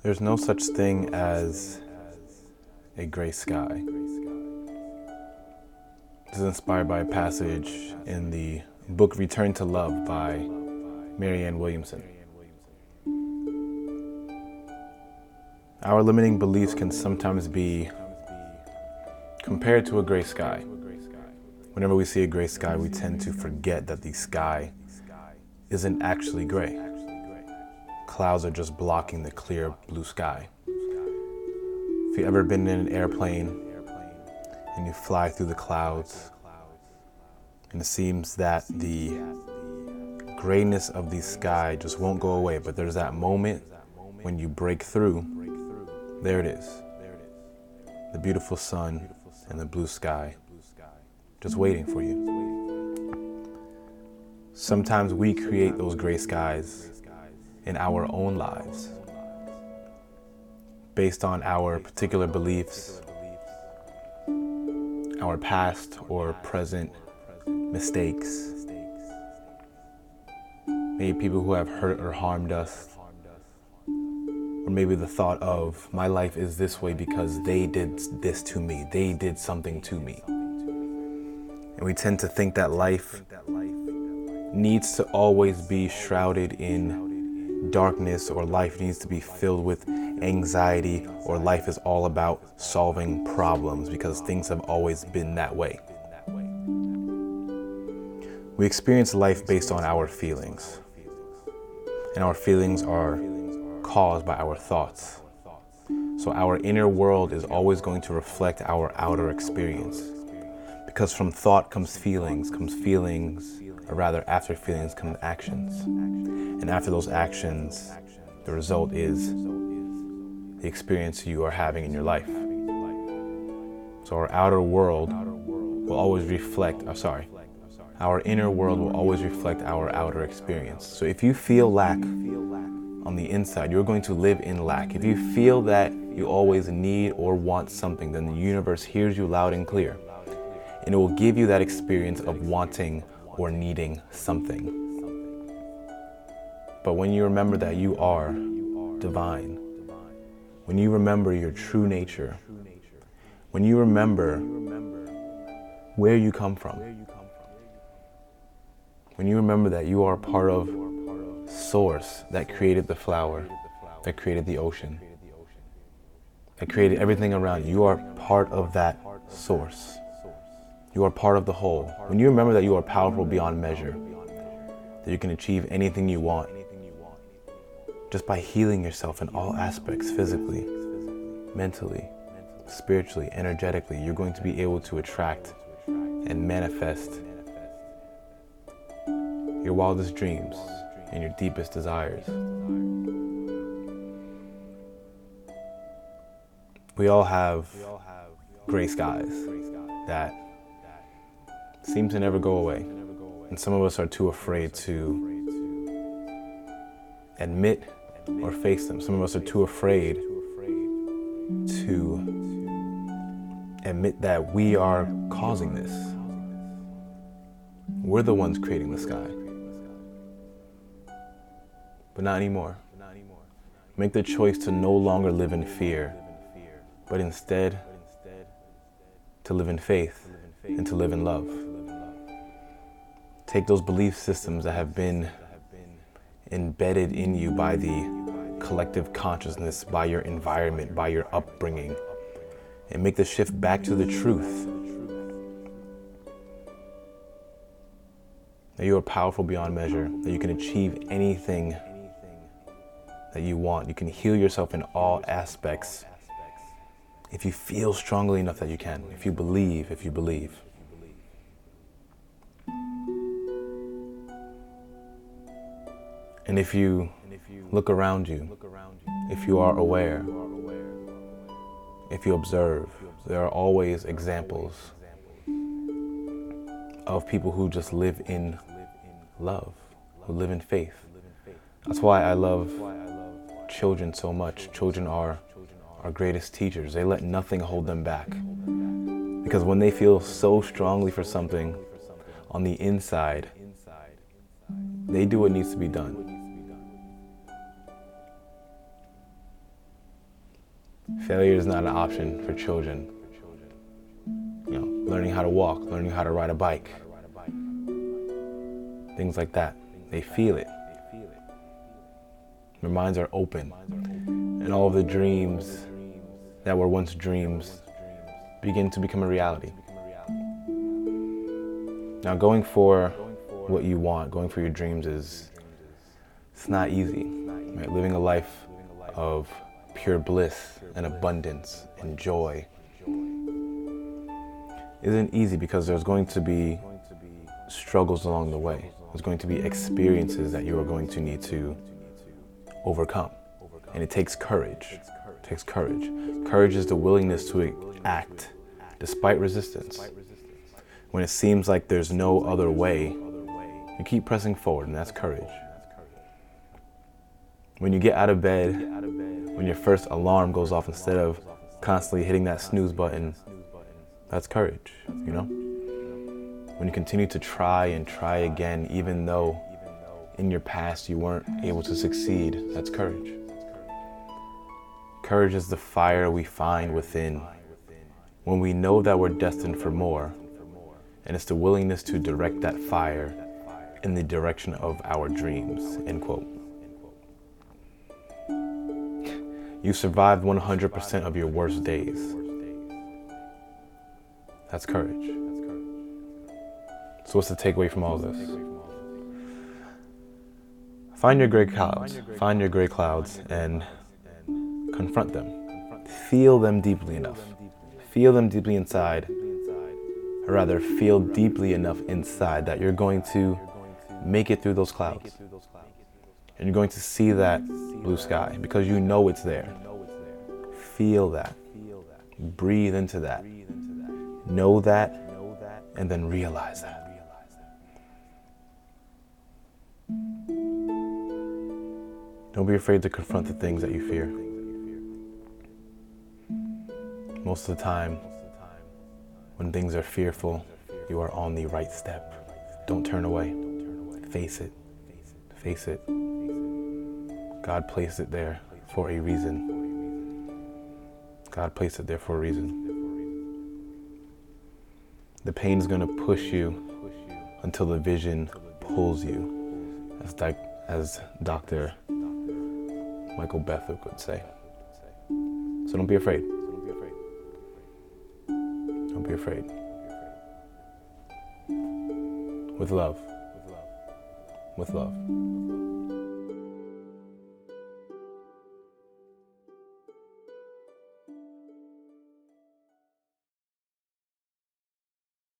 There's no such thing as a gray sky. This is inspired by a passage in the book Return to Love by Marianne Williamson. Our limiting beliefs can sometimes be compared to a gray sky. Whenever we see a gray sky, we tend to forget that the sky isn't actually gray. Clouds are just blocking the clear blue sky. If you've ever been in an airplane and you fly through the clouds, and it seems that the grayness of the sky just won't go away, but there's that moment when you break through, there it is. The beautiful sun and the blue sky just waiting for you. Sometimes we create those gray skies in our own lives based on our particular beliefs, our past or present mistakes, maybe people who have hurt or harmed us, or maybe the thought of my life is this way because they did this to me, they did something to me. And we tend to think that life needs to always be shrouded in darkness, or life needs to be filled with anxiety, or life is all about solving problems because things have always been that way. We experience life based on our feelings, and our feelings are caused by our thoughts. So, our inner world is always going to reflect our outer experience. Because from thought comes feelings, comes feelings, or rather, after feelings come actions. And after those actions, the result is the experience you are having in your life. So, our outer world will always reflect, oh, sorry, our inner world will always reflect our outer experience. So, if you feel lack on the inside, you're going to live in lack. If you feel that you always need or want something, then the universe hears you loud and clear and it will give you that experience of wanting or needing something. But when you remember that you are divine, when you remember your true nature, when you remember where you come from, when you remember that you are part of source that created the flower, that created the ocean, that created everything around you, you are part of that source. You are part of the whole. When you remember that you are powerful beyond measure, that you can achieve anything you want, just by healing yourself in all aspects physically, mentally, spiritually, energetically, you're going to be able to attract and manifest your wildest dreams and your deepest desires. We all have gray skies that seem to never go away. And some of us are too afraid to admit or face them. Some of us are too afraid to admit that we are causing this. We're the ones creating the sky. But not anymore. Make the choice to no longer live in fear, but instead to live in faith and to live in love. Take those belief systems that have been embedded in you by the collective consciousness, by your environment, by your upbringing, and make the shift back to the truth. That you are powerful beyond measure, that you can achieve anything that you want. You can heal yourself in all aspects if you feel strongly enough that you can, if you believe, if you believe. And if you look around you, if you are aware, if you observe, there are always examples of people who just live in love, who live in faith. That's why I love children so much. Children are our greatest teachers. They let nothing hold them back. Because when they feel so strongly for something on the inside, they do what needs to be done. Failure is not an option for children. You know, learning how to walk, learning how to ride a bike, things like that. They feel it. Their minds are open. And all of the dreams that were once dreams begin to become a reality. Now, going for what you want, going for your dreams is it's not easy. Right? Living a life of pure bliss and abundance and joy isn't easy because there's going to be struggles along the way. There's going to be experiences that you are going to need to overcome. And it takes courage. Takes courage. Courage is the willingness to act despite resistance. When it seems like there's no other way, you keep pressing forward, and that's courage. When you get out of bed, when your first alarm goes off instead of constantly hitting that snooze button, that's courage, you know? When you continue to try and try again, even though in your past you weren't able to succeed, that's courage. Courage is the fire we find within when we know that we're destined for more, and it's the willingness to direct that fire in the direction of our dreams. End quote. You survived 100% of your worst days. That's courage. So, what's the takeaway from all this? Find your gray clouds. Find your gray clouds and confront them. Feel them deeply enough. Feel them deeply inside. Or rather, feel deeply enough inside that you're going to make it through those clouds. And you're going to see that blue sky because you know it's there. Feel that. Breathe into that. Know that. And then realize that. Don't be afraid to confront the things that you fear. Most of the time, when things are fearful, you are on the right step. Don't turn away. Face it. Face it. God placed it there for a reason. God placed it there for a reason. The pain is going to push you until the vision pulls you, as, di- as Dr. Michael Bethel would say. So don't be afraid. Don't be afraid. With love. With love.